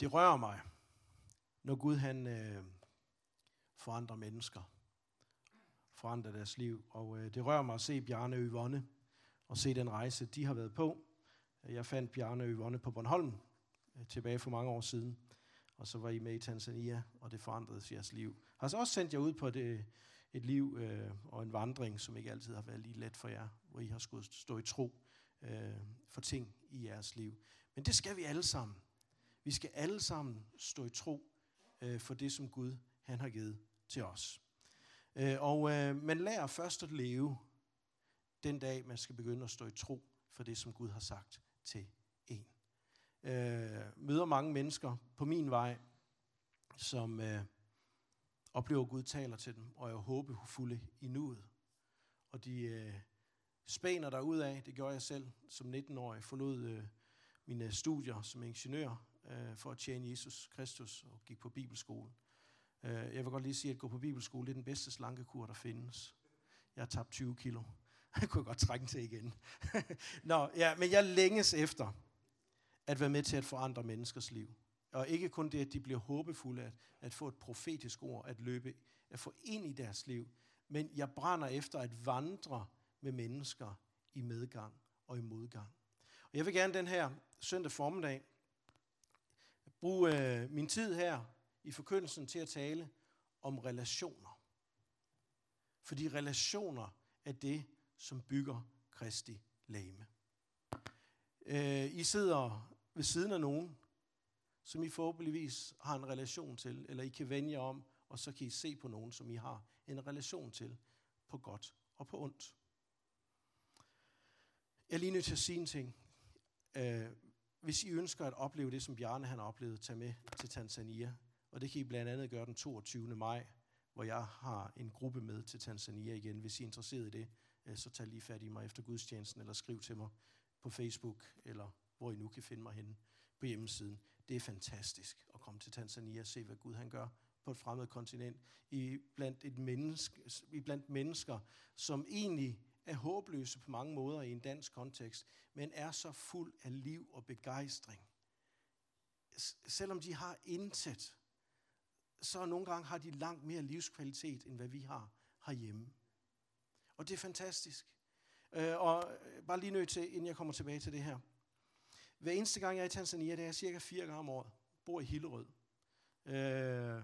Det rører mig, når Gud han øh, forandrer mennesker, forandrer deres liv. Og øh, det rører mig at se Bjarne og Yvonne, og se den rejse, de har været på. Jeg fandt Bjarne og Yvonne på Bornholm øh, tilbage for mange år siden, og så var I med i Tanzania, og det forandrede jeres liv. Har så også sendt jer ud på det, øh, et liv øh, og en vandring, som ikke altid har været lige let for jer, hvor I har skulle stå i tro øh, for ting i jeres liv. Men det skal vi alle sammen. Vi skal alle sammen stå i tro øh, for det, som Gud han har givet til os. Øh, og øh, man lærer først at leve den dag, man skal begynde at stå i tro for det, som Gud har sagt til en. Øh, møder mange mennesker på min vej, som øh, oplever, at Gud taler til dem, og er håbefulde i nuet. Og de øh, spæner der ud af, det gjorde jeg selv som 19-årig, forlod øh, mine studier som ingeniør øh, for at tjene Jesus Kristus og gik på bibelskole. Øh, jeg vil godt lige sige, at gå på bibelskole det er den bedste slankekur, der findes. Jeg har tabt 20 kilo. Jeg kunne godt trække til igen. Nå, ja, men jeg længes efter at være med til at forandre menneskers liv. Og ikke kun det, at de bliver håbefulde at, at få et profetisk ord, at løbe, at få ind i deres liv, men jeg brænder efter at vandre med mennesker i medgang og i modgang. Og jeg vil gerne den her søndag formiddag bruge øh, min tid her i forkyndelsen til at tale om relationer. Fordi relationer er det, som bygger Kristi lame. Øh, I sidder ved siden af nogen, som I forhåbentligvis har en relation til, eller I kan vende jer om, og så kan I se på nogen, som I har en relation til, på godt og på ondt. Jeg er lige nødt til at sige en ting. Øh, hvis I ønsker at opleve det, som Bjarne han har oplevet, tag med til Tanzania. Og det kan I blandt andet gøre den 22. maj, hvor jeg har en gruppe med til Tanzania igen. Hvis I er interesseret i det, øh, så tag lige fat i mig efter gudstjenesten, eller skriv til mig på Facebook, eller hvor I nu kan finde mig henne på hjemmesiden. Det er fantastisk at komme til Tanzania og se, hvad Gud han gør på et fremmed kontinent, i blandt, et menneske, i blandt mennesker, som egentlig er håbløse på mange måder i en dansk kontekst, men er så fuld af liv og begejstring. Selvom de har intet, så nogle gange har de langt mere livskvalitet, end hvad vi har herhjemme. Og det er fantastisk. Øh, og øh, bare lige nødt til, inden jeg kommer tilbage til det her. Hver eneste gang jeg er i Tanzania, det er cirka fire gange om året, bor i Hillerød. Øh,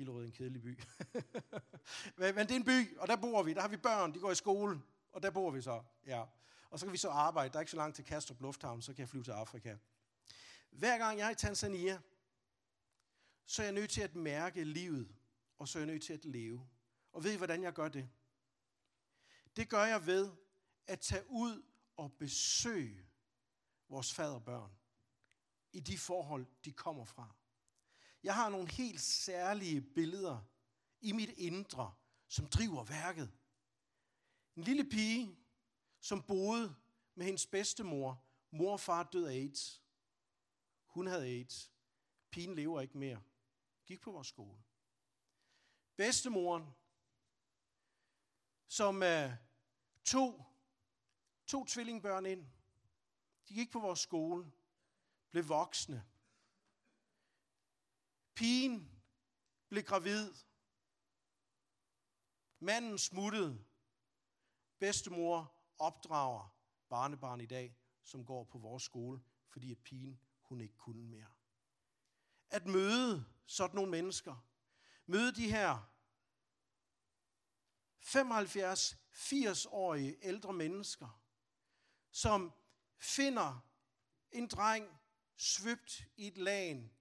Hillerød er en kedelig by. men, men det er en by, og der bor vi. Der har vi børn, de går i skole, og der bor vi så. Ja. Og så kan vi så arbejde. Der er ikke så langt til Kastrup Lufthavn, så kan jeg flyve til Afrika. Hver gang jeg er i Tanzania, så er jeg nødt til at mærke livet, og så er jeg nødt til at leve. Og ved I, hvordan jeg gør det? Det gør jeg ved at tage ud og besøge vores faderbørn i de forhold, de kommer fra. Jeg har nogle helt særlige billeder i mit indre, som driver værket. En lille pige, som boede med hendes bedstemor. Mor og far døde af AIDS. Hun havde AIDS. Pigen lever ikke mere. Gik på vores skole. Bedstemoren, som uh, tog to tvillingbørn ind. De gik på vores skole, blev voksne. Pigen blev gravid. Manden smuttede. Bedstemor opdrager barnebarn i dag, som går på vores skole, fordi at pigen hun ikke kunne mere. At møde sådan nogle mennesker, møde de her 75-80-årige ældre mennesker, som finder en dreng svøbt i et lagen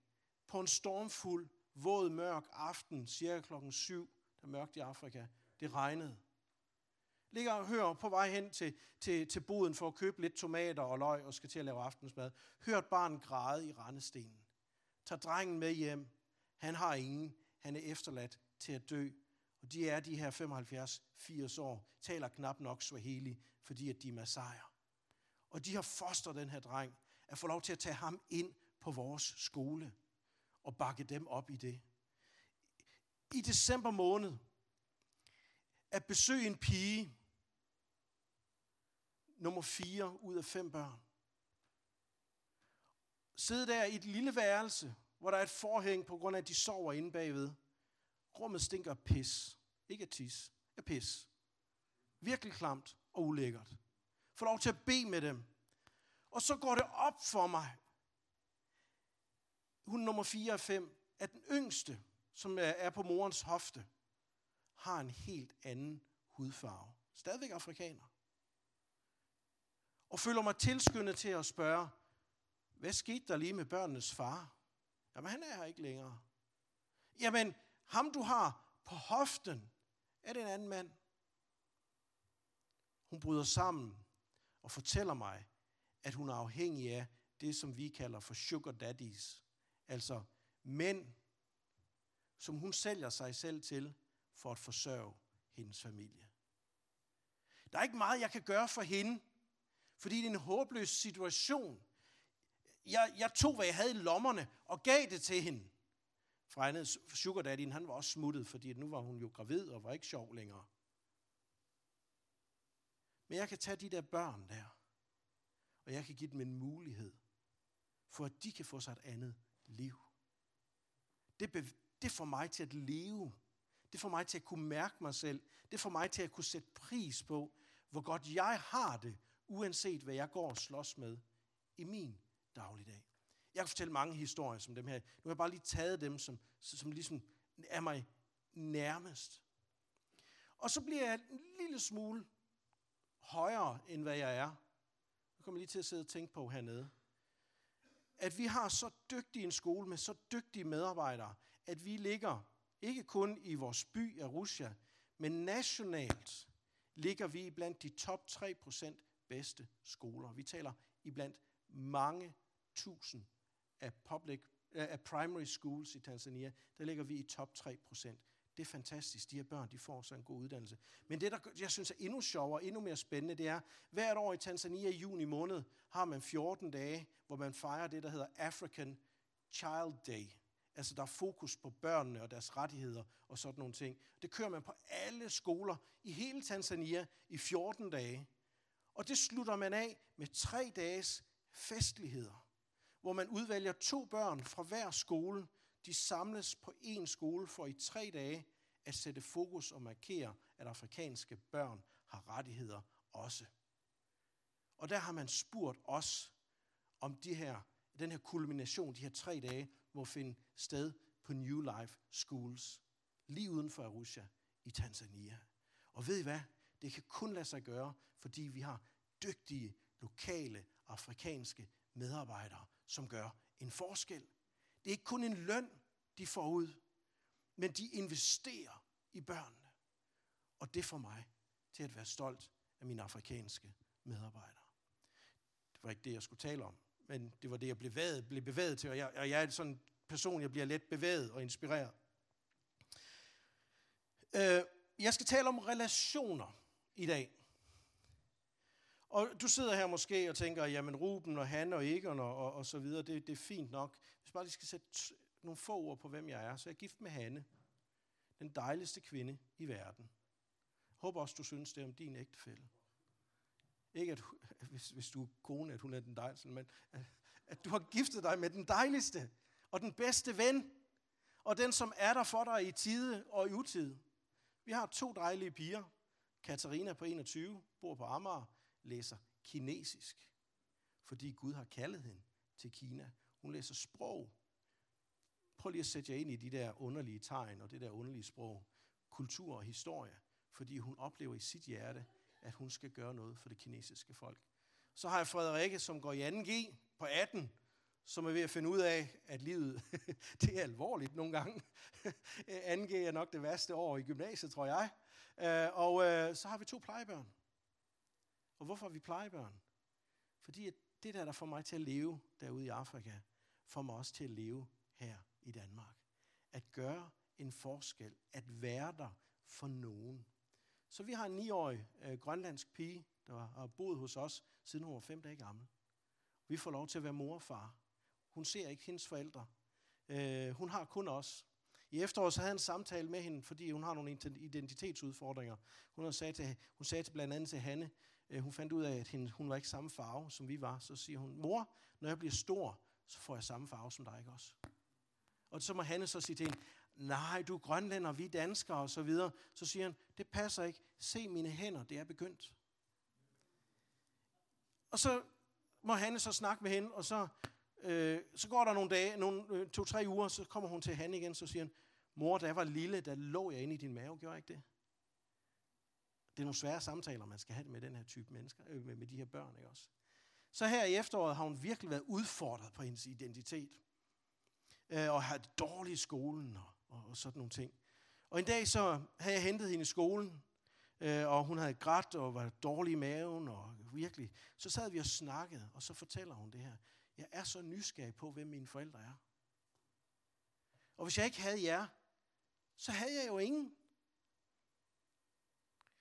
på en stormfuld, våd, mørk aften, cirka klokken 7, der mørkt i Afrika. Det regnede. Ligger og hører på vej hen til, til, til boden for at købe lidt tomater og løg og skal til at lave aftensmad. Hørt barn græde i rendestenen. Tag drengen med hjem. Han har ingen. Han er efterladt til at dø. Og de er de her 75-80 år, taler knap nok Swahili, fordi at de er massajer. Og de har foster den her dreng, at få lov til at tage ham ind på vores skole og bakke dem op i det. I december måned, at besøge en pige, nummer fire ud af fem børn, sidde der i et lille værelse, hvor der er et forhæng på grund af, at de sover inde bagved. Rummet stinker af pis. Ikke af tis, af pis. Virkelig klamt og ulækkert. Få lov til at bede med dem. Og så går det op for mig. Hun nummer 4 og 5, at den yngste, som er på morens hofte, har en helt anden hudfarve. Stadigvæk afrikaner. Og føler mig tilskyndet til at spørge, hvad skete der lige med børnenes far? Jamen, han er her ikke længere. Jamen, ham du har på hoften, er det en anden mand? Hun bryder sammen og fortæller mig, at hun er afhængig af det, som vi kalder for sugar daddies. Altså mænd, som hun sælger sig selv til for at forsørge hendes familie. Der er ikke meget, jeg kan gøre for hende, fordi det er en håbløs situation. Jeg, jeg tog, hvad jeg havde i lommerne, og gav det til hende. For sugar daddyen, han var også smuttet, fordi nu var hun jo gravid og var ikke sjov længere. Men jeg kan tage de der børn der, og jeg kan give dem en mulighed, for at de kan få sig et andet liv. Det, det får mig til at leve. Det får mig til at kunne mærke mig selv. Det får mig til at kunne sætte pris på, hvor godt jeg har det, uanset hvad jeg går og slås med i min dagligdag. Jeg kan fortælle mange historier som dem her. Nu har jeg bare lige taget dem, som, som ligesom er mig nærmest. Og så bliver jeg en lille smule højere, end hvad jeg er. Nu kommer jeg lige til at sidde og tænke på hernede. At vi har så dygtig en skole med så dygtige medarbejdere, at vi ligger ikke kun i vores by af Russia, men nationalt ligger vi blandt de top 3% bedste skoler. Vi taler i blandt mange tusind af, public, af primary schools i Tanzania, der ligger vi i top 3 procent. Det er fantastisk. De her børn, de får så en god uddannelse. Men det, der jeg synes er endnu sjovere, endnu mere spændende, det er, hvert år i Tanzania i juni måned, har man 14 dage, hvor man fejrer det, der hedder African Child Day. Altså, der er fokus på børnene og deres rettigheder og sådan nogle ting. Det kører man på alle skoler i hele Tanzania i 14 dage. Og det slutter man af med tre dages festligheder, hvor man udvælger to børn fra hver skole. De samles på én skole for i tre dage at sætte fokus og markere, at afrikanske børn har rettigheder også. Og der har man spurgt os, om de her, den her kulmination, de her tre dage, må finde sted på New Life Schools, lige uden for Arusha i Tanzania. Og ved I hvad? Det kan kun lade sig gøre, fordi vi har dygtige, lokale, afrikanske medarbejdere, som gør en forskel. Det er ikke kun en løn, de får ud, men de investerer i børnene. Og det får mig til at være stolt af mine afrikanske medarbejdere. Det var ikke det, jeg skulle tale om, men det var det, jeg blev bevæget, blev bevæget til, og jeg, og jeg er sådan en person, jeg bliver let bevæget og inspireret. Øh, jeg skal tale om relationer i dag. Og du sidder her måske og tænker, jamen Ruben og han og Egon og, og, og så videre, det, det er fint nok. Hvis bare lige skal sætte nogle få ord på, hvem jeg er, så er jeg gift med Hanne. Den dejligste kvinde i verden. Jeg håber også, du synes det om din ægtefælle. Ikke at, hvis, hvis du er kone, at hun er den dejligste, men at, at du har giftet dig med den dejligste og den bedste ven, og den, som er der for dig i tide og i utid. Vi har to dejlige piger. Katarina på 21, bor på Amager, læser kinesisk, fordi Gud har kaldet hende til Kina. Hun læser sprog. Prøv lige at sætte jer ind i de der underlige tegn og det der underlige sprog. Kultur og historie. Fordi hun oplever i sit hjerte, at hun skal gøre noget for det kinesiske folk. Så har jeg Frederikke, som går i 2G på 18, som er ved at finde ud af, at livet det er alvorligt nogle gange. 2G er nok det værste år i gymnasiet, tror jeg. Øh, og øh, så har vi to plejebørn. Og hvorfor er vi plejebørn? Fordi at det der, der får mig til at leve derude i Afrika, får mig også til at leve her i Danmark. At gøre en forskel. At være der for nogen. Så vi har en niårig øh, grønlandsk pige, der har boet hos os, siden hun var fem dage gammel. Vi får lov til at være mor og far. Hun ser ikke hendes forældre. Øh, hun har kun os. I efteråret så havde jeg en samtale med hende, fordi hun har nogle identitetsudfordringer. Hun, sagde, til, hun sagde til blandt andet til Hanne, øh, hun fandt ud af, at hende, hun var ikke samme farve, som vi var. Så siger hun, mor, når jeg bliver stor, så får jeg samme farve som dig, ikke også? Og så må Hanne så sige til hende, nej, du er grønlænder, vi er danskere og så videre. Så siger han, det passer ikke. Se mine hænder, det er begyndt. Og så må Hanne så snakke med hende, og så, øh, så går der nogle dage, nogle, øh, to-tre uger, så kommer hun til Hanne igen, så siger han, mor, da jeg var lille, der lå jeg inde i din mave, gjorde jeg ikke det? Det er nogle svære samtaler, man skal have med den her type mennesker, øh, med, med de her børn, ikke også? Så her i efteråret har hun virkelig været udfordret på hendes identitet. Øh, og har det dårligt i skolen og, og, og sådan nogle ting. Og en dag så havde jeg hentet hende i skolen, øh, og hun havde grædt og var dårlig i maven, og virkelig. Så sad vi og snakkede, og så fortæller hun det her. Jeg er så nysgerrig på, hvem mine forældre er. Og hvis jeg ikke havde jer, så havde jeg jo ingen.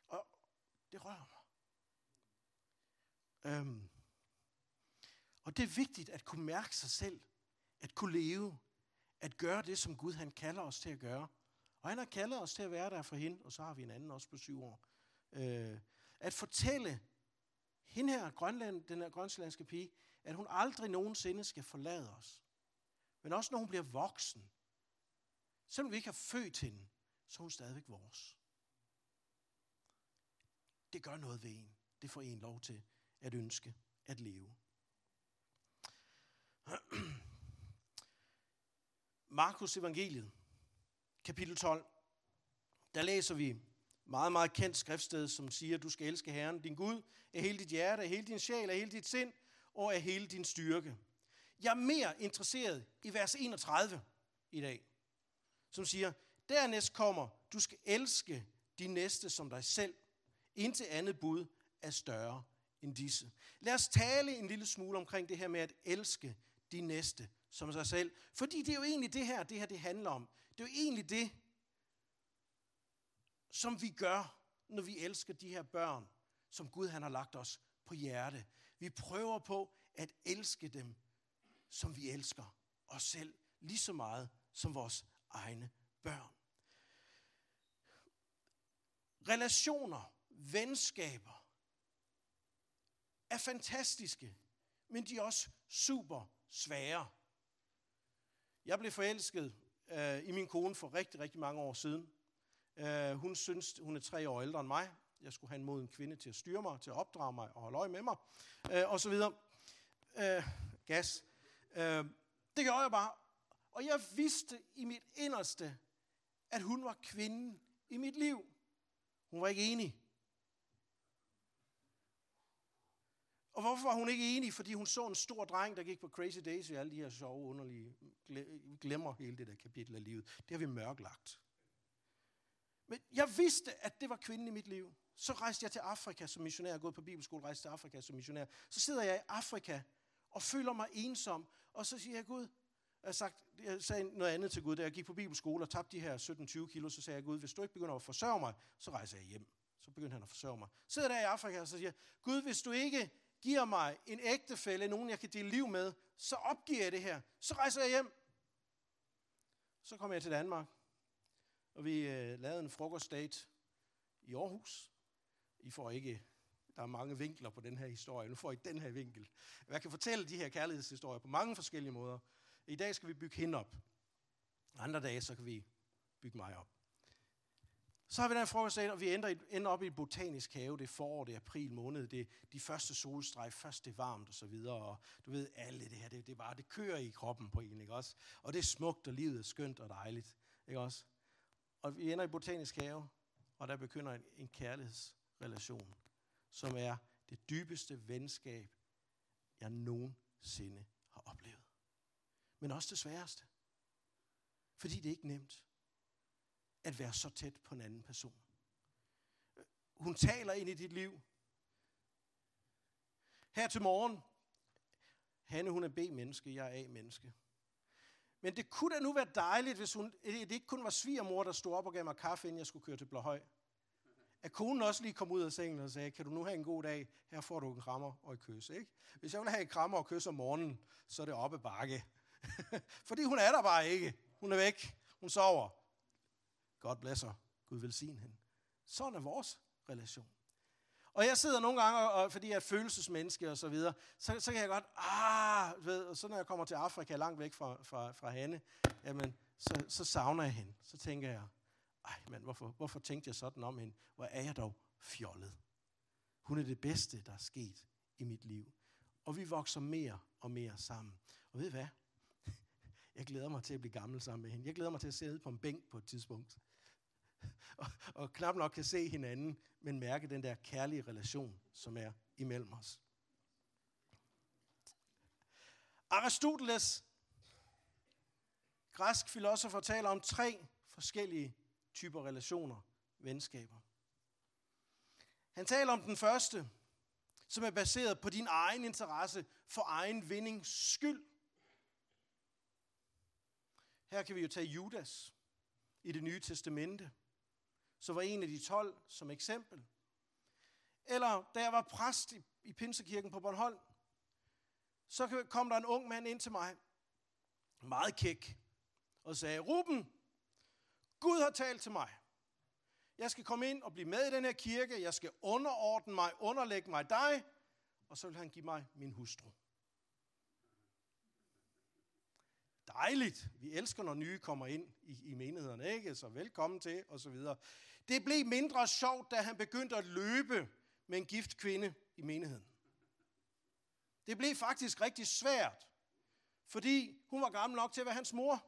Og det rører mig. Øhm. Og det er vigtigt at kunne mærke sig selv, at kunne leve, at gøre det, som Gud han kalder os til at gøre. Og han har kaldet os til at være der for hende, og så har vi en anden også på syv år. Øh, at fortælle hende her, Grønland, den her grønlandske pige, at hun aldrig nogensinde skal forlade os. Men også når hun bliver voksen. Selvom vi ikke har født hende, så er hun stadigvæk vores. Det gør noget ved en. Det får en lov til at ønske at leve. Markus evangeliet, kapitel 12, der læser vi meget, meget kendt skriftsted, som siger, at du skal elske Herren, din Gud, af hele dit hjerte, af hele din sjæl, af hele dit sind og af hele din styrke. Jeg er mere interesseret i vers 31 i dag, som siger, dernæst kommer, du skal elske din næste som dig selv. Intet andet bud er større end disse. Lad os tale en lille smule omkring det her med at elske din næste som sig selv. Fordi det er jo egentlig det her, det her det handler om. Det er jo egentlig det, som vi gør, når vi elsker de her børn, som Gud han har lagt os på hjerte. Vi prøver på at elske dem, som vi elsker os selv, lige så meget som vores egne børn. Relationer, venskaber er fantastiske, men de er også super svære. Jeg blev forelsket øh, i min kone for rigtig, rigtig mange år siden. Øh, hun synes, hun er tre år ældre end mig. Jeg skulle have en moden kvinde til at styre mig, til at opdrage mig og holde øje med mig, øh, og så videre. Øh, gas. Øh, det gjorde jeg bare. Og jeg vidste i mit inderste, at hun var kvinden i mit liv. Hun var ikke enig. Og hvorfor var hun ikke enig? Fordi hun så en stor dreng, der gik på Crazy Days, og alle de her sjove, underlige... Glemmer hele det der kapitel af livet. Det har vi mørklagt. Men jeg vidste, at det var kvinden i mit liv. Så rejste jeg til Afrika som missionær. Jeg er gået på bibelskole, rejste til Afrika som missionær. Så sidder jeg i Afrika og føler mig ensom. Og så siger jeg, Gud, jeg, sagt, jeg sagde noget andet til Gud, da jeg gik på bibelskole og tabte de her 17-20 kilo, så sagde jeg, Gud, hvis du ikke begynder at forsørge mig, så rejser jeg hjem. Så begyndte han at forsørge mig. Så sidder der i Afrika og så siger, Gud, hvis du ikke giver mig en ægtefælle, nogen jeg kan dele liv med, så opgiver jeg det her. Så rejser jeg hjem. Så kommer jeg til Danmark, og vi øh, lavede en frokostdate i Aarhus. I får ikke, der er mange vinkler på den her historie. Nu får I den her vinkel. Jeg kan fortælle de her kærlighedshistorier på mange forskellige måder. I dag skal vi bygge hende op. Andre dage, så kan vi bygge mig op. Så har vi den frokostdag, og vi ender, ender op i et botanisk have. Det er forår, det er april måned, det er de første solstreg, først det er varmt og så videre. Og du ved, alle det her, det, det, bare, det kører i kroppen på en, ikke også? Og det er smukt, og livet er skønt og dejligt, ikke også? Og vi ender i botanisk have, og der begynder en, en kærlighedsrelation, som er det dybeste venskab, jeg nogensinde har oplevet. Men også det sværeste. Fordi det er ikke nemt at være så tæt på en anden person. Hun taler ind i dit liv. Her til morgen, Hanne hun er B-menneske, jeg er A-menneske. Men det kunne da nu være dejligt, hvis hun, det ikke kun var svigermor, der stod op og gav mig kaffe, inden jeg skulle køre til Blåhøj. At konen også lige kom ud af sengen og sagde, kan du nu have en god dag? Her får du en krammer og et kys. Ikke? Hvis jeg vil have en krammer og kys om morgenen, så er det oppe bakke. Fordi hun er der bare ikke. Hun er væk. Hun sover. God bless her. Gud velsigne hende. Sådan er vores relation. Og jeg sidder nogle gange, og, fordi jeg er følelsesmenneske og så videre, så, så kan jeg godt, ah, ved, og så når jeg kommer til Afrika, langt væk fra, fra, fra Hanne, jamen, så, så savner jeg hende. Så tænker jeg, ej, men hvorfor, hvorfor tænkte jeg sådan om hende? Hvor er jeg dog fjollet? Hun er det bedste, der er sket i mit liv. Og vi vokser mere og mere sammen. Og ved I hvad? Jeg glæder mig til at blive gammel sammen med hende. Jeg glæder mig til at sidde på en bænk på et tidspunkt. Og, og knap nok kan se hinanden, men mærke den der kærlige relation, som er imellem os. Aristoteles, græsk filosofer, taler om tre forskellige typer relationer, venskaber. Han taler om den første, som er baseret på din egen interesse for egen vindings skyld. Her kan vi jo tage Judas i det nye testamente, så var en af de tolv som eksempel. Eller da jeg var præst i, i Pinsekirken på Bornholm, så kom der en ung mand ind til mig, meget kæk, og sagde, Ruben, Gud har talt til mig. Jeg skal komme ind og blive med i den her kirke. Jeg skal underordne mig, underlægge mig dig. Og så vil han give mig min hustru. Dejligt. Vi elsker, når nye kommer ind i, i menighederne, ikke? Så velkommen til, og så videre. Det blev mindre sjovt, da han begyndte at løbe med en gift kvinde i menigheden. Det blev faktisk rigtig svært, fordi hun var gammel nok til at være hans mor.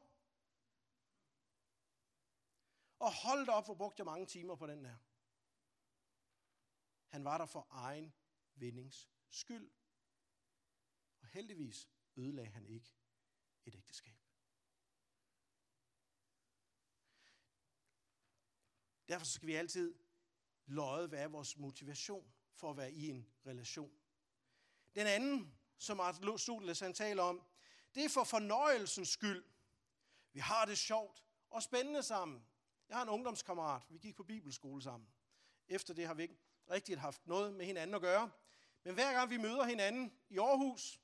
Og hold op, hvor brugte jeg mange timer på den der. Han var der for egen vindings skyld. Og heldigvis ødelagde han ikke et ægteskab. Derfor skal vi altid løje, hvad er vores motivation for at være i en relation. Den anden, som Aristoteles han taler om, det er for fornøjelsens skyld. Vi har det sjovt og spændende sammen. Jeg har en ungdomskammerat, vi gik på bibelskole sammen. Efter det har vi ikke rigtig haft noget med hinanden at gøre. Men hver gang vi møder hinanden i Aarhus,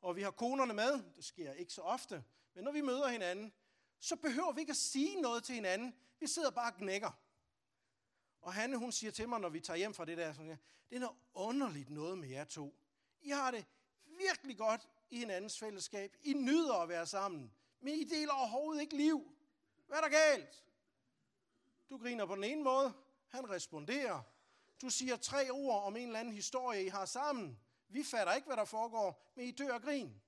og vi har konerne med, det sker ikke så ofte, men når vi møder hinanden, så behøver vi ikke at sige noget til hinanden. Vi sidder bare og knækker. Og Hanne, hun siger til mig, når vi tager hjem fra det der, sådan, det er noget underligt noget med jer to. I har det virkelig godt i hinandens fællesskab. I nyder at være sammen, men I deler overhovedet ikke liv. Hvad er der galt? Du griner på den ene måde, han responderer. Du siger tre ord om en eller anden historie, I har sammen. Vi fatter ikke, hvad der foregår, men I dør og grin.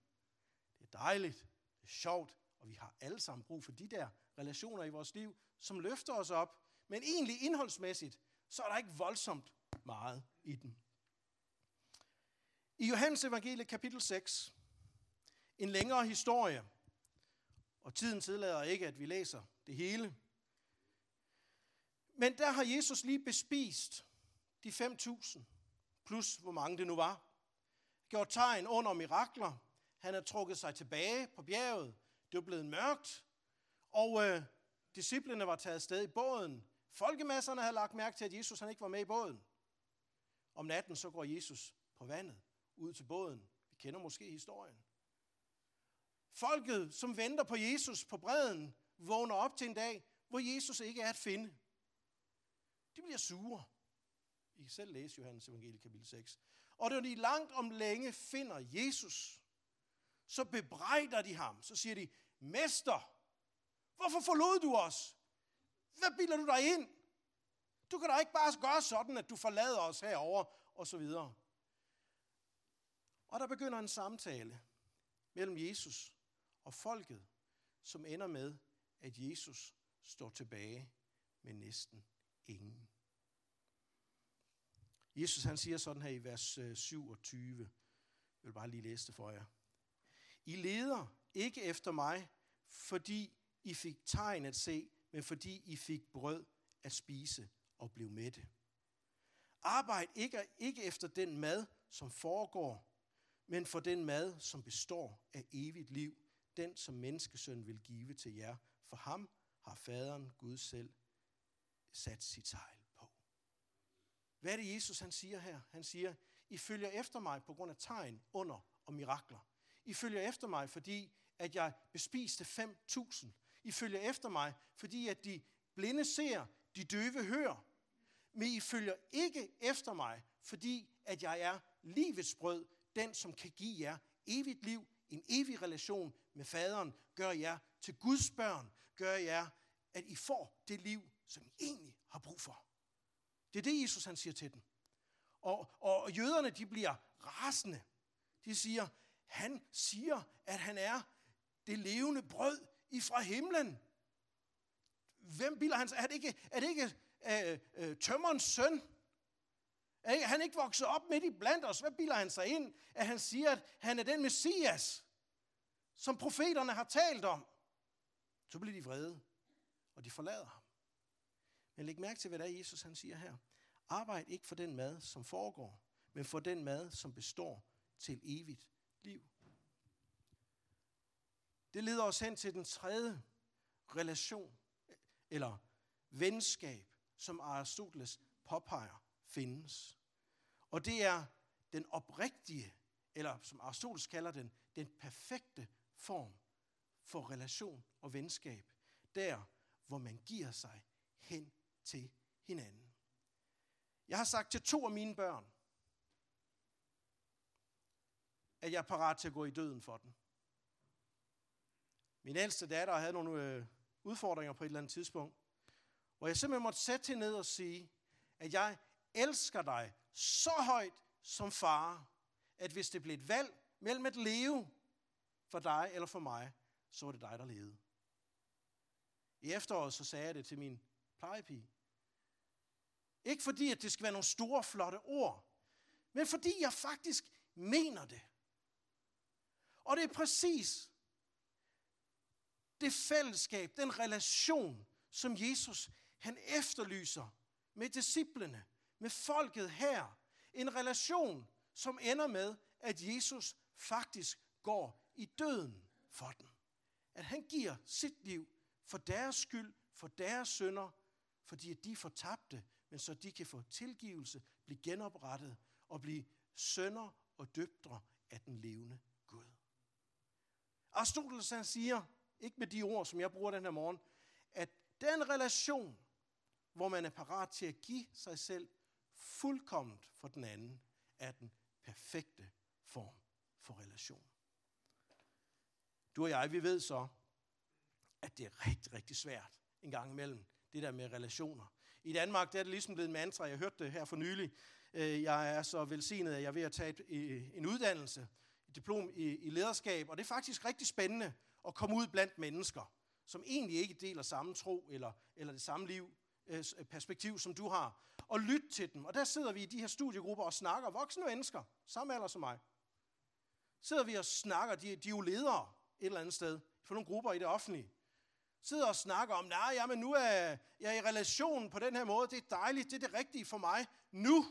Det er dejligt, det er sjovt, og vi har alle sammen brug for de der relationer i vores liv, som løfter os op. Men egentlig indholdsmæssigt, så er der ikke voldsomt meget i den. I Johannes evangelie kapitel 6, en længere historie, og tiden tillader ikke, at vi læser det hele, men der har Jesus lige bespist de 5.000, plus hvor mange det nu var. Gjort tegn under mirakler. Han havde trukket sig tilbage på bjerget. Det var blevet mørkt. Og øh, disciplene var taget sted i båden. Folkemasserne havde lagt mærke til, at Jesus han ikke var med i båden. Om natten så går Jesus på vandet ud til båden. Vi kender måske historien. Folket, som venter på Jesus på bredden, vågner op til en dag, hvor Jesus ikke er at finde. De bliver sure. I kan selv læse Johannes evangelie kapitel 6. Og når de langt om længe finder Jesus, så bebrejder de ham. Så siger de, Mester, hvorfor forlod du os? Hvad bilder du dig ind? Du kan da ikke bare gøre sådan, at du forlader os herover og så videre. Og der begynder en samtale mellem Jesus og folket, som ender med, at Jesus står tilbage med næsten ingen. Jesus han siger sådan her i vers øh, 27. Jeg vil bare lige læse det for jer. I leder ikke efter mig, fordi I fik tegn at se, men fordi I fik brød at spise og blev mætte. Arbejd ikke, ikke efter den mad, som foregår, men for den mad, som består af evigt liv, den som menneskesøn vil give til jer. For ham har faderen Gud selv sat sit sejl. Hvad er det, Jesus han siger her? Han siger, I følger efter mig på grund af tegn, under og mirakler. I følger efter mig, fordi at jeg bespiste 5.000. I følger efter mig, fordi at de blinde ser, de døve hører. Men I følger ikke efter mig fordi at jeg er livets brød, den som kan give jer evigt liv, en evig relation med faderen, gør jer til Guds børn, gør jer, at I får det liv, som I egentlig har brug for. Det er det, Jesus han siger til dem. Og, og jøderne, de bliver rasende. De siger, han siger, at han er det levende brød ifra himlen. Hvem bilder han sig? Er det ikke, er det ikke øh, øh, tømmerens søn? Er han ikke vokset op midt i blandt os? Hvad bilder han sig ind? At han siger, at han er den messias, som profeterne har talt om. Så bliver de vrede, og de forlader ham. Men læg mærke til, hvad der er Jesus han siger her. Arbejd ikke for den mad, som foregår, men for den mad, som består til evigt liv. Det leder os hen til den tredje relation, eller venskab, som Aristoteles påpeger findes. Og det er den oprigtige, eller som Aristoteles kalder den, den perfekte form for relation og venskab. Der, hvor man giver sig hen til hinanden. Jeg har sagt til to af mine børn, at jeg er parat til at gå i døden for den. Min ældste datter havde nogle øh, udfordringer på et eller andet tidspunkt, hvor jeg simpelthen måtte sætte hende ned og sige, at jeg elsker dig så højt som far, at hvis det blev et valg mellem at leve for dig eller for mig, så var det dig, der levede. I efteråret så sagde jeg det til min plejepige. Ikke fordi, at det skal være nogle store, flotte ord, men fordi jeg faktisk mener det. Og det er præcis det fællesskab, den relation, som Jesus han efterlyser med disciplene, med folket her. En relation, som ender med, at Jesus faktisk går i døden for dem. At han giver sit liv for deres skyld, for deres sønder, fordi at de får tabte, men så de kan få tilgivelse, blive genoprettet og blive sønner og døtre af den levende Gud. Aristoteles han siger, ikke med de ord, som jeg bruger den her morgen, at den relation, hvor man er parat til at give sig selv fuldkomment for den anden, er den perfekte form for relation. Du og jeg, vi ved så, at det er rigtig, rigtig svært en gang imellem, det der med relationer. I Danmark der er det ligesom blevet en mantra, jeg hørte det her for nylig. Øh, jeg er så velsignet, at jeg er ved at tage øh, en uddannelse, et diplom i lederskab, og det er faktisk rigtig spændende at komme ud blandt mennesker, som egentlig ikke deler samme tro eller, eller det samme liv, øh, perspektiv, som du har, og lytte til dem. Og der sidder vi i de her studiegrupper og snakker, voksne mennesker, samme alder som mig. Sidder vi og snakker, de, de er jo ledere et eller andet sted, for nogle grupper i det offentlige. Sidder og snakker om, nej, ja, men nu er jeg i relation på den her måde, det er dejligt, det er det rigtige for mig nu.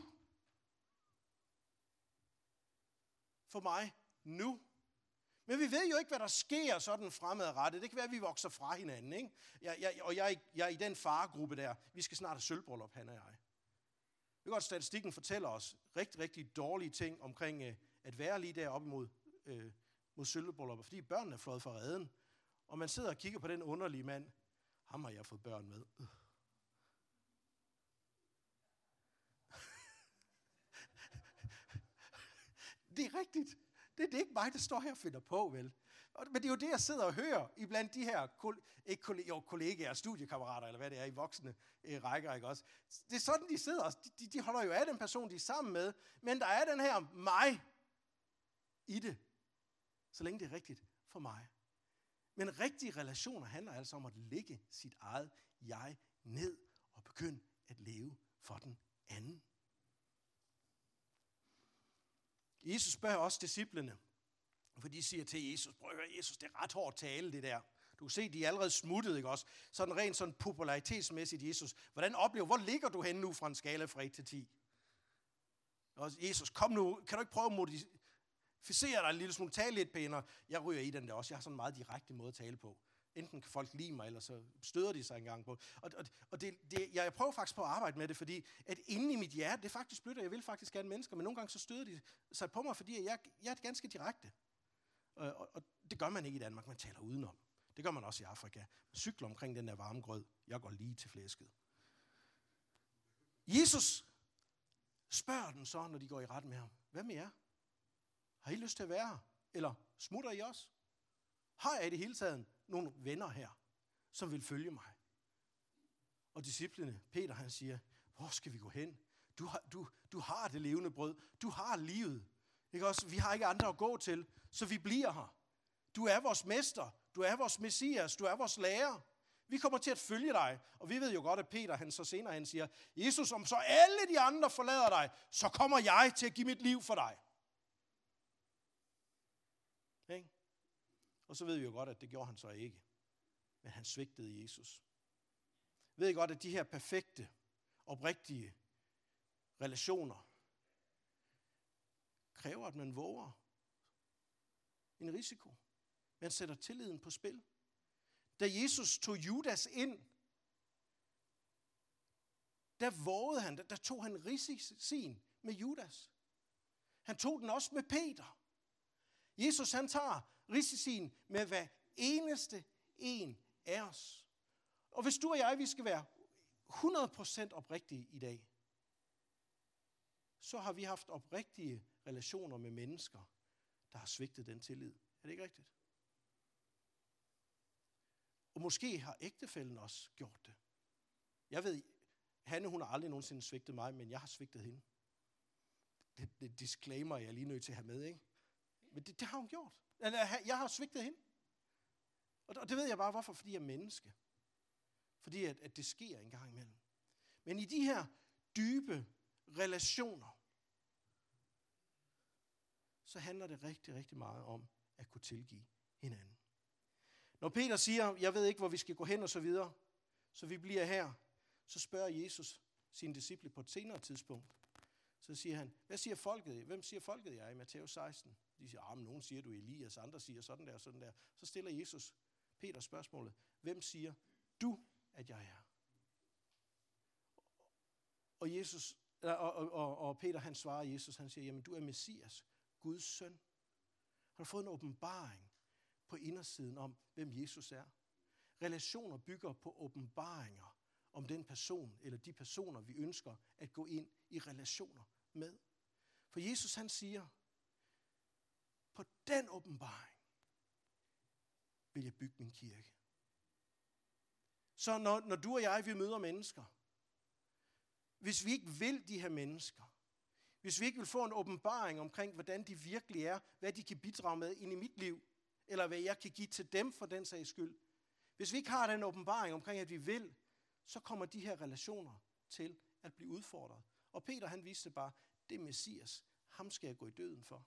For mig nu. Men vi ved jo ikke, hvad der sker sådan fremadrettet. Det kan være, at vi vokser fra hinanden. Ikke? Jeg, jeg, og jeg, jeg er i den faregruppe der. Vi skal snart have sølvbrøllup, han og jeg. Det er godt, statistikken fortæller os rigtig, rigtig dårlige ting omkring øh, at være lige deroppe mod, øh, mod sølvbrøllup, fordi børnene er fløjet fra redden. Og man sidder og kigger på den underlige mand. Ham har jeg fået børn med. det er rigtigt. Det, det er ikke mig, der står her og finder på, vel? Men det er jo det, jeg sidder og hører iblandt de her ikke kollegaer, jo, kollegaer, studiekammerater, eller hvad det er, i voksne øh, rækker, ikke også? Det er sådan, de sidder. De, de holder jo af den person, de er sammen med. Men der er den her mig i det. Så længe det er rigtigt for mig. Men rigtige relationer handler altså om at lægge sit eget jeg ned og begynde at leve for den anden. Jesus spørger også disciplene, for de siger til Jesus, prøv at høre, Jesus, det er ret hårdt tale, det der. Du kan se, de er allerede smuttet, ikke også? Sådan rent sådan popularitetsmæssigt, Jesus. Hvordan oplever, hvor ligger du henne nu fra en skala fra 1 til 10? Og Jesus, kom nu, kan du ikke prøve at Fisere dig en lille smule, tale lidt pænere? Jeg ryger i den der også, jeg har sådan en meget direkte måde at tale på. Enten kan folk lide mig, eller så støder de sig engang på. Og, og, og det, det, jeg prøver faktisk på at arbejde med det, fordi at inde i mit hjerte, det er faktisk blødt, jeg vil faktisk gerne mennesker, men nogle gange så støder de sig på mig, fordi jeg, jeg er ganske direkte. Og, og, og det gør man ikke i Danmark, man taler udenom. Det gør man også i Afrika. Man cykler omkring den der varme grød. Jeg går lige til flæsket. Jesus spørger den så, når de går i ret med ham, hvad med jer? Har I lyst til at være her? Eller smutter I også? Har jeg i det hele taget nogle venner her, som vil følge mig? Og disciplene, Peter han siger, hvor skal vi gå hen? Du har, du, du har det levende brød. Du har livet. Ikke også? Vi har ikke andre at gå til, så vi bliver her. Du er vores mester. Du er vores messias. Du er vores lærer. Vi kommer til at følge dig. Og vi ved jo godt, at Peter han så senere han siger, Jesus, om så alle de andre forlader dig, så kommer jeg til at give mit liv for dig. Ikke? Og så ved vi jo godt, at det gjorde han så ikke. Men han svigtede Jesus. Ved I godt, at de her perfekte, oprigtige relationer kræver, at man våger en risiko. Man sætter tilliden på spil. Da Jesus tog Judas ind, der vågede han, der tog han risicien med Judas. Han tog den også med Peter. Jesus han tager risicien med hver eneste en af os. Og hvis du og jeg, vi skal være 100% oprigtige i dag, så har vi haft oprigtige relationer med mennesker, der har svigtet den tillid. Er det ikke rigtigt? Og måske har ægtefælden også gjort det. Jeg ved, Hanne hun har aldrig nogensinde svigtet mig, men jeg har svigtet hende. Det, det disclaimer jeg lige nødt til at have med, ikke? Men det, det har hun gjort. Eller Jeg har svigtet hende. Og det ved jeg bare, hvorfor. Fordi jeg er menneske. Fordi at, at det sker en gang imellem. Men i de her dybe relationer, så handler det rigtig, rigtig meget om at kunne tilgive hinanden. Når Peter siger, jeg ved ikke, hvor vi skal gå hen og så videre, så vi bliver her, så spørger Jesus sine disciple på et senere tidspunkt. Så siger han, hvad siger folket? Hvem siger folket jeg i Matthæus 16? De siger, ah, nogen siger du Elias, andre siger sådan der, sådan der. Så stiller Jesus Peter spørgsmålet, hvem siger du, at jeg er? Og, Jesus, og, og, og, og Peter han svarer Jesus, han siger, jamen du er Messias, Guds søn. Han har fået en åbenbaring på indersiden om, hvem Jesus er. Relationer bygger på åbenbaringer om den person eller de personer, vi ønsker at gå ind i relationer med. For Jesus han siger, på den åbenbaring vil jeg bygge min kirke. Så når, når du og jeg, vi møder mennesker, hvis vi ikke vil de her mennesker, hvis vi ikke vil få en åbenbaring omkring, hvordan de virkelig er, hvad de kan bidrage med ind i mit liv, eller hvad jeg kan give til dem for den sags skyld. Hvis vi ikke har den åbenbaring omkring, at vi vil, så kommer de her relationer til at blive udfordret. Og Peter han viste bare, det er Messias. Ham skal jeg gå i døden for.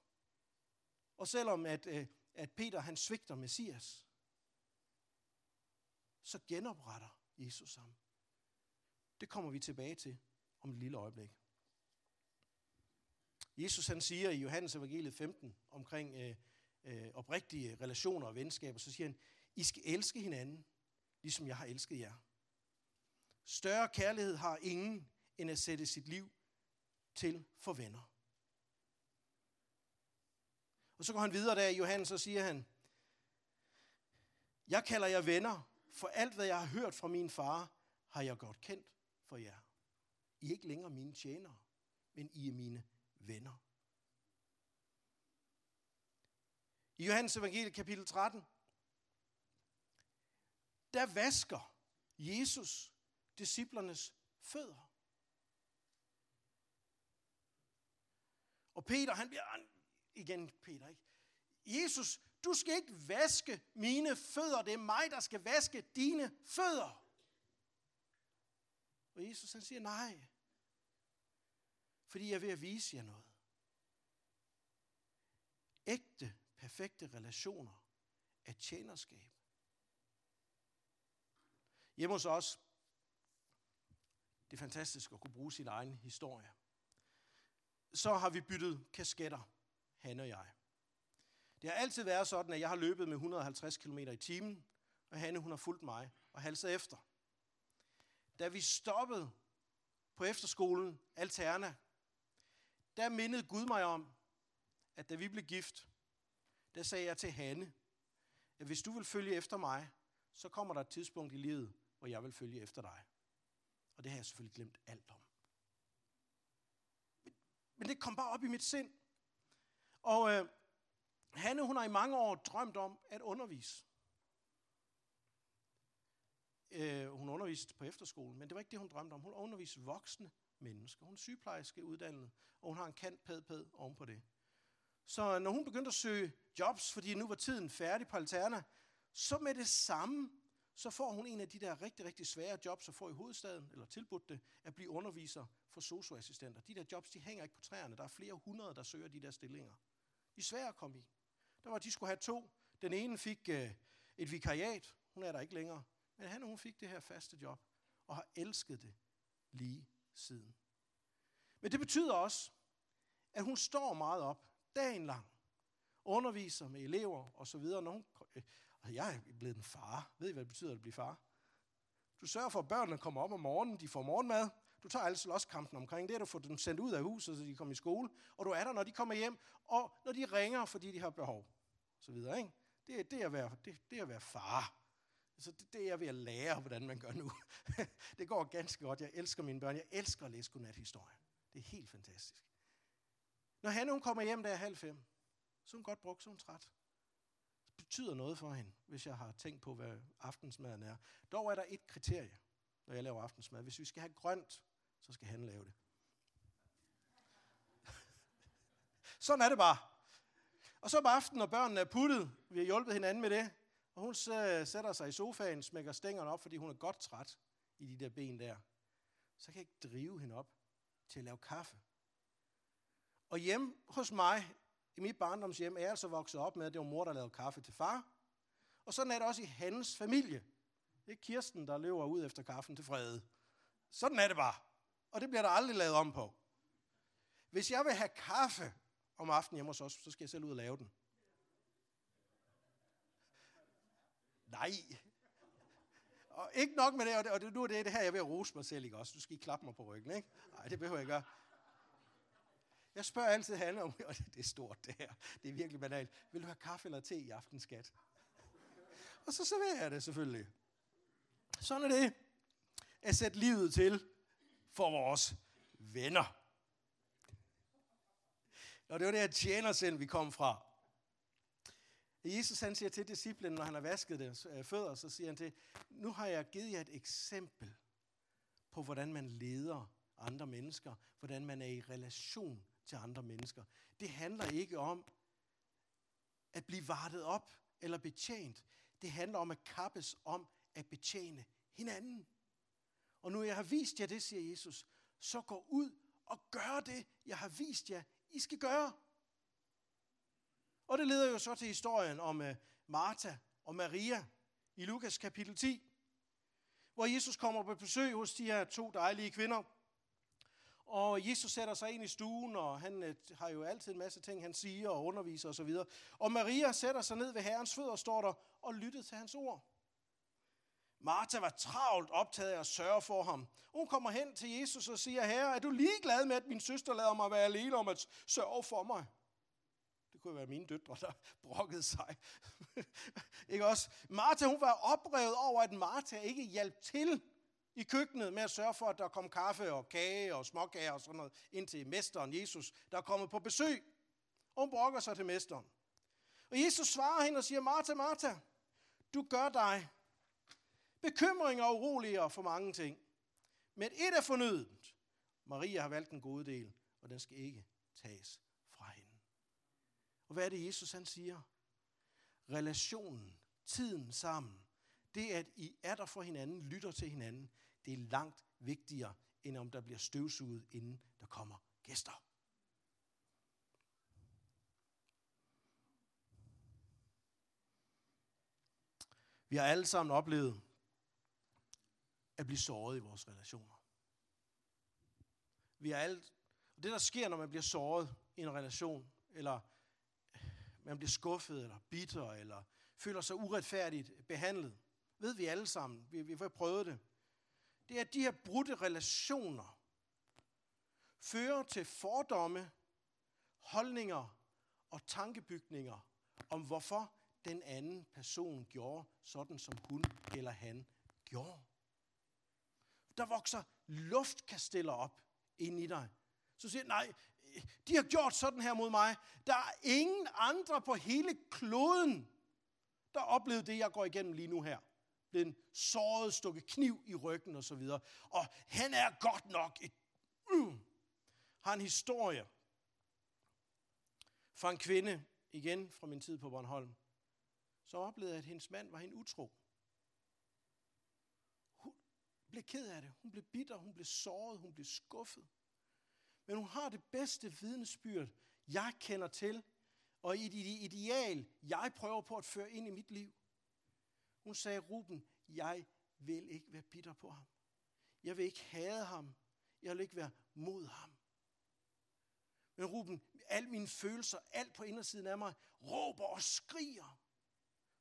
Og selvom at, øh, at Peter han svigter Messias, så genopretter Jesus ham. Det kommer vi tilbage til om et lille øjeblik. Jesus han siger i Johannes evangeliet 15 omkring øh, øh, oprigtige relationer og venskaber, så siger han, I skal elske hinanden, ligesom jeg har elsket jer. Større kærlighed har ingen, end at sætte sit liv til for venner. Og så går han videre der i Johannes, og siger han, Jeg kalder jer venner, for alt hvad jeg har hørt fra min far, har jeg godt kendt for jer. I er ikke længere mine tjenere, men I er mine venner. I Johannes evangelie kapitel 13, der vasker Jesus disciplernes fødder. Og Peter, han bliver, igen Peter, ikke? Jesus, du skal ikke vaske mine fødder, det er mig, der skal vaske dine fødder. Og Jesus han siger, nej, fordi jeg er ved at vise jer noget. Ægte, perfekte relationer er tjenerskab. Hjemme hos os, det er fantastisk at kunne bruge sin egen historie. Så har vi byttet kasketter, han og jeg. Det har altid været sådan, at jeg har løbet med 150 km i timen, og Hanne hun har fulgt mig og halset efter. Da vi stoppede på efterskolen Alterna, der mindede Gud mig om, at da vi blev gift, der sagde jeg til Hanne, at hvis du vil følge efter mig, så kommer der et tidspunkt i livet, hvor jeg vil følge efter dig. Og det har jeg selvfølgelig glemt alt om. men det kom bare op i mit sind. Og øh, Hanne, hun har i mange år drømt om at undervise. Øh, hun underviste på efterskolen, men det var ikke det, hun drømte om. Hun underviste voksne mennesker. Hun er sygeplejerske uddannet, og hun har en kant pæd pæd oven på det. Så når hun begyndte at søge jobs, fordi nu var tiden færdig på Alterna, så med det samme, så får hun en af de der rigtig, rigtig svære jobs, at få i hovedstaden, eller tilbudt det, at blive underviser for socioassistenter. De der jobs, de hænger ikke på træerne. Der er flere hundrede, der søger de der stillinger i Sverige svære at komme i. Der var, de skulle have to. Den ene fik øh, et vikariat. Hun er der ikke længere. Men han hun fik det her faste job, og har elsket det lige siden. Men det betyder også, at hun står meget op dagen lang, underviser med elever og så videre. Når hun, øh, og jeg er blevet en far. Ved I, hvad det betyder at blive far? Du sørger for, at børnene kommer op om morgenen, de får morgenmad. Du tager alle slåskampen omkring det, du får dem sendt ud af huset, så de kommer i skole. Og du er der, når de kommer hjem, og når de ringer, fordi de har behov. Så videre, ikke? Det, er, det, er at være, det, det er at være far. Så det, det er jeg ved at lære, hvordan man gør nu. det går ganske godt. Jeg elsker mine børn. Jeg elsker at læse godnathistorien. Det er helt fantastisk. Når Hanne hun kommer hjem, der er halv fem, så er hun godt brugt, så er hun træt. Det betyder noget for hende, hvis jeg har tænkt på, hvad aftensmaden er. Dog er der et kriterie, når jeg laver aftensmad. Hvis vi skal have grønt, så skal han lave det. Sådan er det bare. Og så om aftenen, når børnene er puttet, vi har hjulpet hinanden med det, og hun sætter sig i sofaen, smækker stængerne op, fordi hun er godt træt i de der ben der. Så kan jeg ikke drive hende op til at lave kaffe. Og hjemme hos mig, i mit barndomshjem, er jeg altså vokset op med, at det var mor, der lavede kaffe til far. Og sådan er det også i hans familie. Det er Kirsten, der løber ud efter kaffen til Frede. Sådan er det bare. Og det bliver der aldrig lavet om på. Hvis jeg vil have kaffe om aftenen hjemme hos os, så skal jeg selv ud og lave den. Nej. Og ikke nok med det, og, det, og det, nu er det, det her, jeg vil rose mig selv, ikke også? Du skal ikke klappe mig på ryggen, ikke? Nej, det behøver jeg ikke gøre. Jeg spørger altid Hanne om, og det er stort det her, det er virkelig banalt. Vil du have kaffe eller te i aften, skat? Og så serverer jeg det selvfølgelig. Sådan er det at sætte livet til for vores venner. Og det var det her tjenersind, vi kom fra. Jesus han siger til disciplen, når han har vasket deres øh, fødder, så siger han til, nu har jeg givet jer et eksempel på, hvordan man leder andre mennesker, hvordan man er i relation til andre mennesker. Det handler ikke om at blive vartet op eller betjent. Det handler om at kappes om at betjene hinanden. Og nu jeg har vist jer det, siger Jesus, så gå ud og gør det, jeg har vist jer, I skal gøre. Og det leder jo så til historien om øh, Martha og Maria i Lukas kapitel 10, hvor Jesus kommer på besøg hos de her to dejlige kvinder. Og Jesus sætter sig ind i stuen, og han øh, har jo altid en masse ting, han siger og underviser osv. Og, og Maria sætter sig ned ved Herrens fødder, står der, og lyttede til hans ord. Martha var travlt optaget af at sørge for ham. Hun kommer hen til Jesus og siger, Herre, er du ligeglad med, at min søster lader mig være alene om at sørge for mig? Det kunne være mine døtre, der brokkede sig. ikke også? Martha, hun var oprevet over, at Martha ikke hjalp til i køkkenet med at sørge for, at der kom kaffe og kage og småkager og sådan noget ind til mesteren Jesus, der er kommet på besøg. Og hun brokker sig til mesteren. Og Jesus svarer hende og siger, Martha, Martha, du gør dig bekymringer og uroligere for mange ting. Men et er fornødent. Maria har valgt en god del, og den skal ikke tages fra hende. Og hvad er det, Jesus han siger? Relationen, tiden sammen, det at I er der for hinanden, lytter til hinanden, det er langt vigtigere, end om der bliver støvsuget, inden der kommer gæster. Vi har alle sammen oplevet at blive såret i vores relationer. Vi er alt, og det der sker, når man bliver såret i en relation, eller man bliver skuffet, eller bitter, eller føler sig uretfærdigt behandlet, ved vi alle sammen, vi, vi har prøvet det, det er, at de her brudte relationer fører til fordomme, holdninger og tankebygninger om, hvorfor den anden person gjorde sådan, som hun eller han gjorde. Der vokser luftkasteller op ind i dig. Så siger nej, de har gjort sådan her mod mig. Der er ingen andre på hele kloden, der oplevede det, jeg går igennem lige nu her. Den såret, stukke kniv i ryggen og så videre. Og han er godt nok et... Mm, har en historie fra en kvinde, igen fra min tid på Bornholm, som oplevede, at hendes mand var hende utro. Blev ked af det. Hun blev bitter, hun blev såret, hun blev skuffet. Men hun har det bedste vidnesbyrd, jeg kender til, og i det ideal, jeg prøver på at føre ind i mit liv. Hun sagde, Ruben, jeg vil ikke være bitter på ham. Jeg vil ikke hade ham. Jeg vil ikke være mod ham. Men Ruben, alle mine følelser, alt på indersiden af mig, råber og skriger.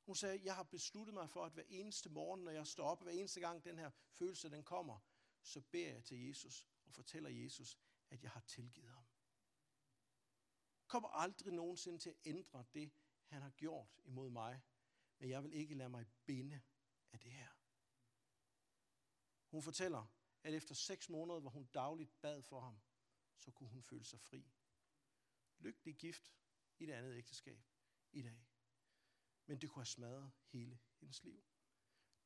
Hun sagde, jeg har besluttet mig for, at hver eneste morgen, når jeg står op, hver eneste gang den her følelse, den kommer, så beder jeg til Jesus og fortæller Jesus, at jeg har tilgivet ham. Kommer aldrig nogensinde til at ændre det, han har gjort imod mig, men jeg vil ikke lade mig binde af det her. Hun fortæller, at efter seks måneder, hvor hun dagligt bad for ham, så kunne hun føle sig fri. Lykkelig gift i det andet ægteskab i dag. Men det kunne have smadret hele hendes liv.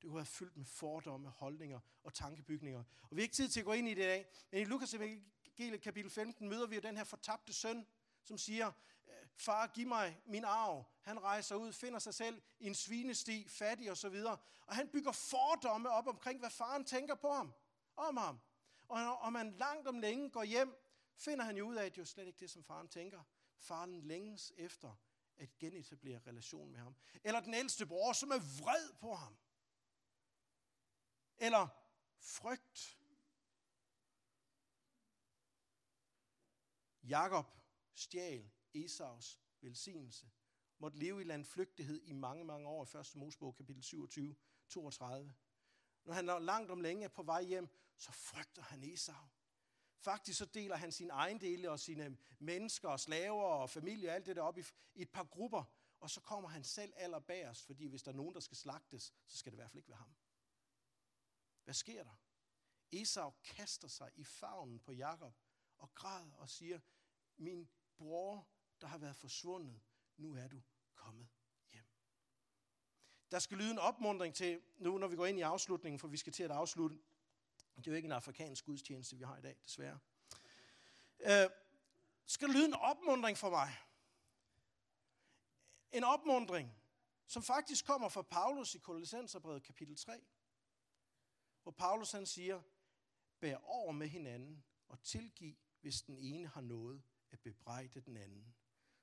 Det kunne have fyldt med fordomme, holdninger og tankebygninger. Og vi har ikke tid til at gå ind i det i dag, men i Lukas evangeliet kapitel 15 møder vi jo den her fortabte søn, som siger, øh, far, giv mig min arv. Han rejser ud, finder sig selv i en svinesti, fattig og så videre. Og han bygger fordomme op omkring, hvad faren tænker på ham, om ham. Og når man langt om længe går hjem, finder han jo ud af, at det er jo slet ikke det, som faren tænker. Faren længes efter at genetablere relation med ham. Eller den ældste bror, som er vred på ham. Eller frygt. Jakob stjal Esaus velsignelse. Måtte leve i landflygtighed i mange, mange år i 1. Mosebog kapitel 27, 32. Når han langt om længe er på vej hjem, så frygter han Esau. Faktisk så deler han sine ejendele og sine mennesker og slaver og familie og alt det der op i, i et par grupper. Og så kommer han selv allerbærest, fordi hvis der er nogen, der skal slagtes, så skal det i hvert fald ikke være ham. Hvad sker der? Esau kaster sig i favnen på Jakob og græder og siger, min bror, der har været forsvundet, nu er du kommet hjem. Der skal lyde en opmundring til, nu når vi går ind i afslutningen, for vi skal til at afslutte. Det er jo ikke en afrikansk gudstjeneste, vi har i dag, desværre. Øh, skal lyde en opmundring for mig. En opmundring, som faktisk kommer fra Paulus i Kolossenserbrevet kapitel 3. Hvor Paulus han siger, bær over med hinanden og tilgiv, hvis den ene har noget at bebrejde den anden.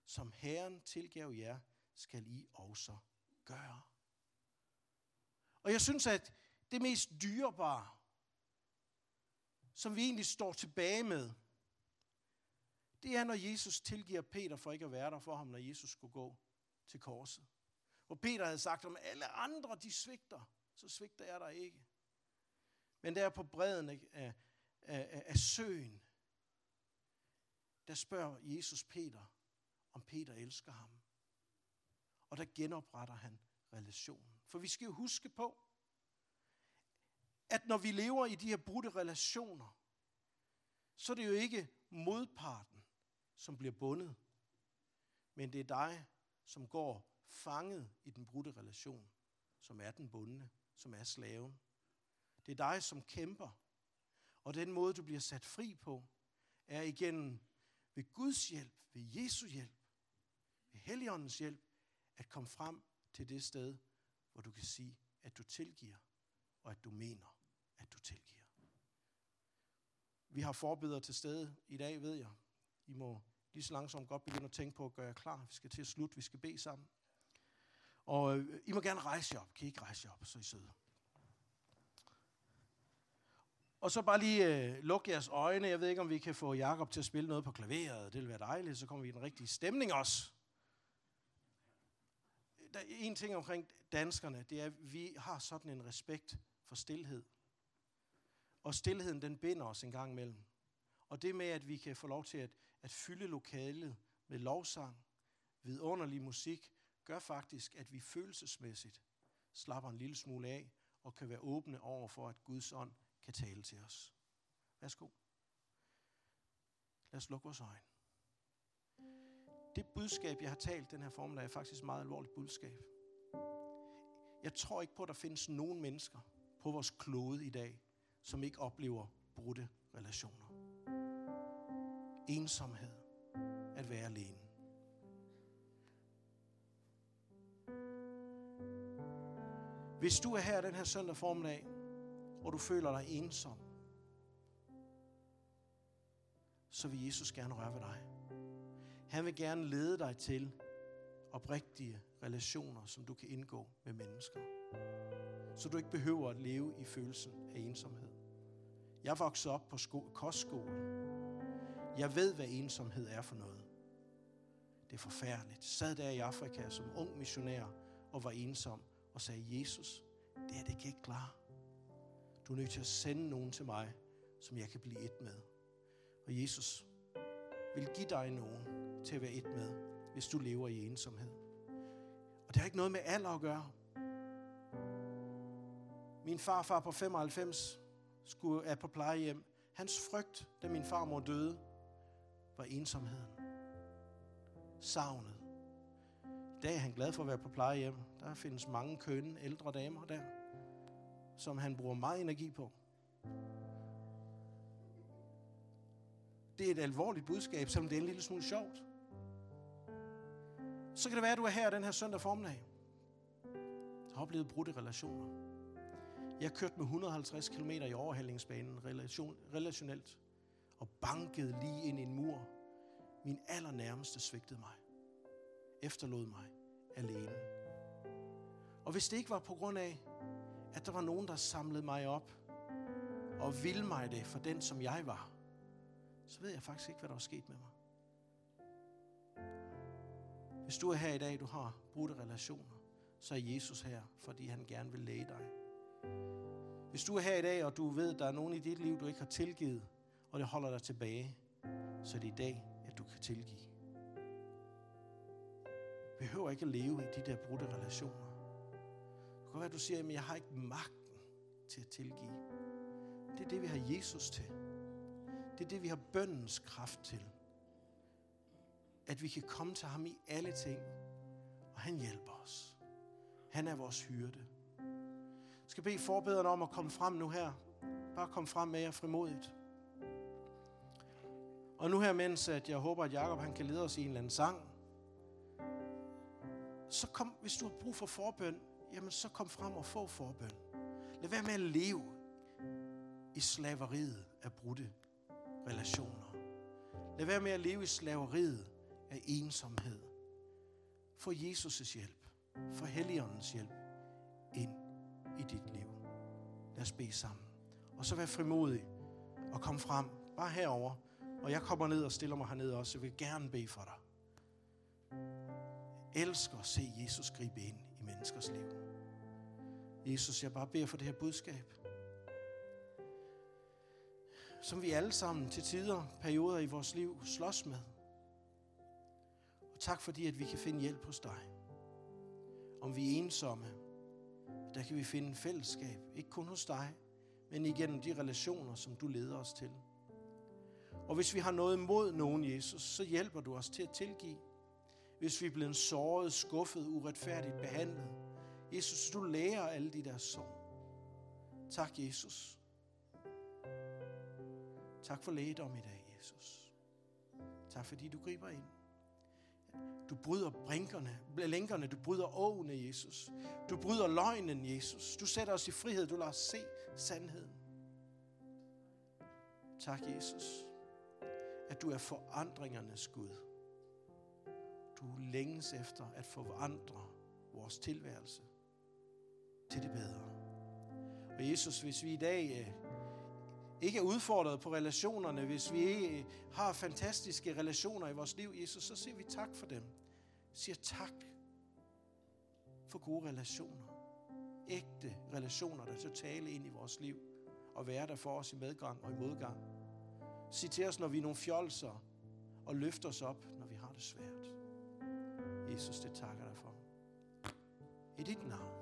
Som Herren tilgav jer, skal I også gøre. Og jeg synes, at det mest dyrebare, som vi egentlig står tilbage med, det er, når Jesus tilgiver Peter for ikke at være der for ham, når Jesus skulle gå til korset. Hvor Peter havde sagt, om alle andre de svigter, så svigter jeg der ikke. Men der på bredden af, af, af, af søen, der spørger Jesus Peter, om Peter elsker ham. Og der genopretter han relationen. For vi skal jo huske på, at når vi lever i de her brudte relationer, så er det jo ikke modparten, som bliver bundet, men det er dig, som går fanget i den brudte relation, som er den bundne, som er slaven. Det er dig, som kæmper. Og den måde, du bliver sat fri på, er igennem ved Guds hjælp, ved Jesu hjælp, ved Helligåndens hjælp, at komme frem til det sted, hvor du kan sige, at du tilgiver, og at du mener, at du tilgiver. Vi har forbedret til stede i dag, ved jeg. I må lige så langsomt godt begynde at tænke på at gøre jer klar. Vi skal til at slutte, vi skal bede sammen. Og øh, I må gerne rejse jer op. Kan I ikke rejse jer op, så I sidder. Og så bare lige øh, lukke jeres øjne. Jeg ved ikke, om vi kan få Jakob til at spille noget på klaveret. Det vil være dejligt, så kommer vi i den rigtige stemning også. Der er en ting omkring danskerne, det er, at vi har sådan en respekt for stillhed. Og stillheden, den binder os en gang imellem. Og det med, at vi kan få lov til at, at fylde lokalet med lovsang, vidunderlig musik, gør faktisk, at vi følelsesmæssigt slapper en lille smule af og kan være åbne over for, at Guds ånd kan tale til os. Værsgo. Lad os lukke vores øjne. det budskab, jeg har talt den her formel, er faktisk et meget alvorligt budskab. Jeg tror ikke på, at der findes nogen mennesker på vores klode i dag, som ikke oplever brudte relationer. Ensomhed. At være alene. Hvis du er her den her søndag formiddag, og du føler dig ensom, så vil Jesus gerne røre ved dig. Han vil gerne lede dig til oprigtige relationer, som du kan indgå med mennesker. Så du ikke behøver at leve i følelsen af ensomhed. Jeg voksede op på sko- kostskole. Jeg ved, hvad ensomhed er for noget. Det er forfærdeligt. Sad der i Afrika som ung missionær og var ensom og sagde, Jesus, det her, det kan jeg ikke klare. Du er nødt til at sende nogen til mig, som jeg kan blive et med. Og Jesus vil give dig nogen til at være et med, hvis du lever i ensomhed. Og det har ikke noget med alder at gøre. Min farfar på 95 skulle, er på plejehjem. Hans frygt, da min farmor døde, var ensomheden. Savnet. I dag er han glad for at være på plejehjem. Der findes mange kønne ældre damer der, som han bruger meget energi på. Det er et alvorligt budskab, selvom det er en lille smule sjovt. Så kan det være, at du er her den her søndag formiddag. Har oplevet brudte relationer. Jeg kørte med 150 km i overhældningsbanen relation, relationelt og bankede lige ind i en mur. Min allernærmeste svigtede mig. Efterlod mig alene. Og hvis det ikke var på grund af, at der var nogen, der samlede mig op og ville mig det for den, som jeg var, så ved jeg faktisk ikke, hvad der var sket med mig. Hvis du er her i dag, du har brudte relationer, så er Jesus her, fordi han gerne vil læge dig. Hvis du er her i dag, og du ved, at der er nogen i dit liv, du ikke har tilgivet, og det holder dig tilbage, så er det i dag, at du kan tilgive. Du behøver ikke at leve i de der brudte relationer. Det kan være, at du siger, at jeg har ikke magten til at tilgive. Det er det, vi har Jesus til. Det er det, vi har bøndens kraft til. At vi kan komme til ham i alle ting, og han hjælper os. Han er vores hyrde. Jeg skal bede forbederne om at komme frem nu her. Bare kom frem med jer frimodigt. Og nu her, mens at jeg håber, at Jacob han kan lede os i en eller anden sang, så kom, hvis du har brug for forbøn, jamen så kom frem og få forbøn. Lad være med at leve i slaveriet af brudte relationer. Lad være med at leve i slaveriet af ensomhed. Få Jesus' hjælp, få Helligåndens hjælp ind i dit liv. Lad os bede sammen. Og så vær frimodig og kom frem, bare herover. Og jeg kommer ned og stiller mig hernede også. Jeg vil gerne bede for dig. Elsker at se Jesus gribe ind i menneskers liv. Jesus, jeg bare beder for det her budskab. Som vi alle sammen til tider, perioder i vores liv, slås med. Og tak fordi, at vi kan finde hjælp hos dig. Om vi er ensomme, der kan vi finde fællesskab. Ikke kun hos dig, men igennem de relationer, som du leder os til. Og hvis vi har noget imod nogen, Jesus, så hjælper du os til at tilgive. Hvis vi er blevet såret, skuffet, uretfærdigt behandlet. Jesus, du lærer alle de der sår. Tak, Jesus. Tak for lægedom i dag, Jesus. Tak fordi du griber ind. Du bryder brinkerne, lænkerne, du bryder åene, Jesus. Du bryder løgnen, Jesus. Du sætter os i frihed, du lader os se sandheden. Tak, Jesus, at du er forandringernes Gud. Du længes efter at forandre vores tilværelse til det bedre. Og Jesus, hvis vi i dag øh, ikke er udfordret på relationerne, hvis vi ikke øh, har fantastiske relationer i vores liv, Jesus, så siger vi tak for dem. Siger tak for gode relationer. Ægte relationer, der så tale ind i vores liv og være der for os i medgang og i modgang. Sig til os, når vi er nogle fjolser, og løft os op, når vi har det svært. Jesus, det takker dig for. I dit navn.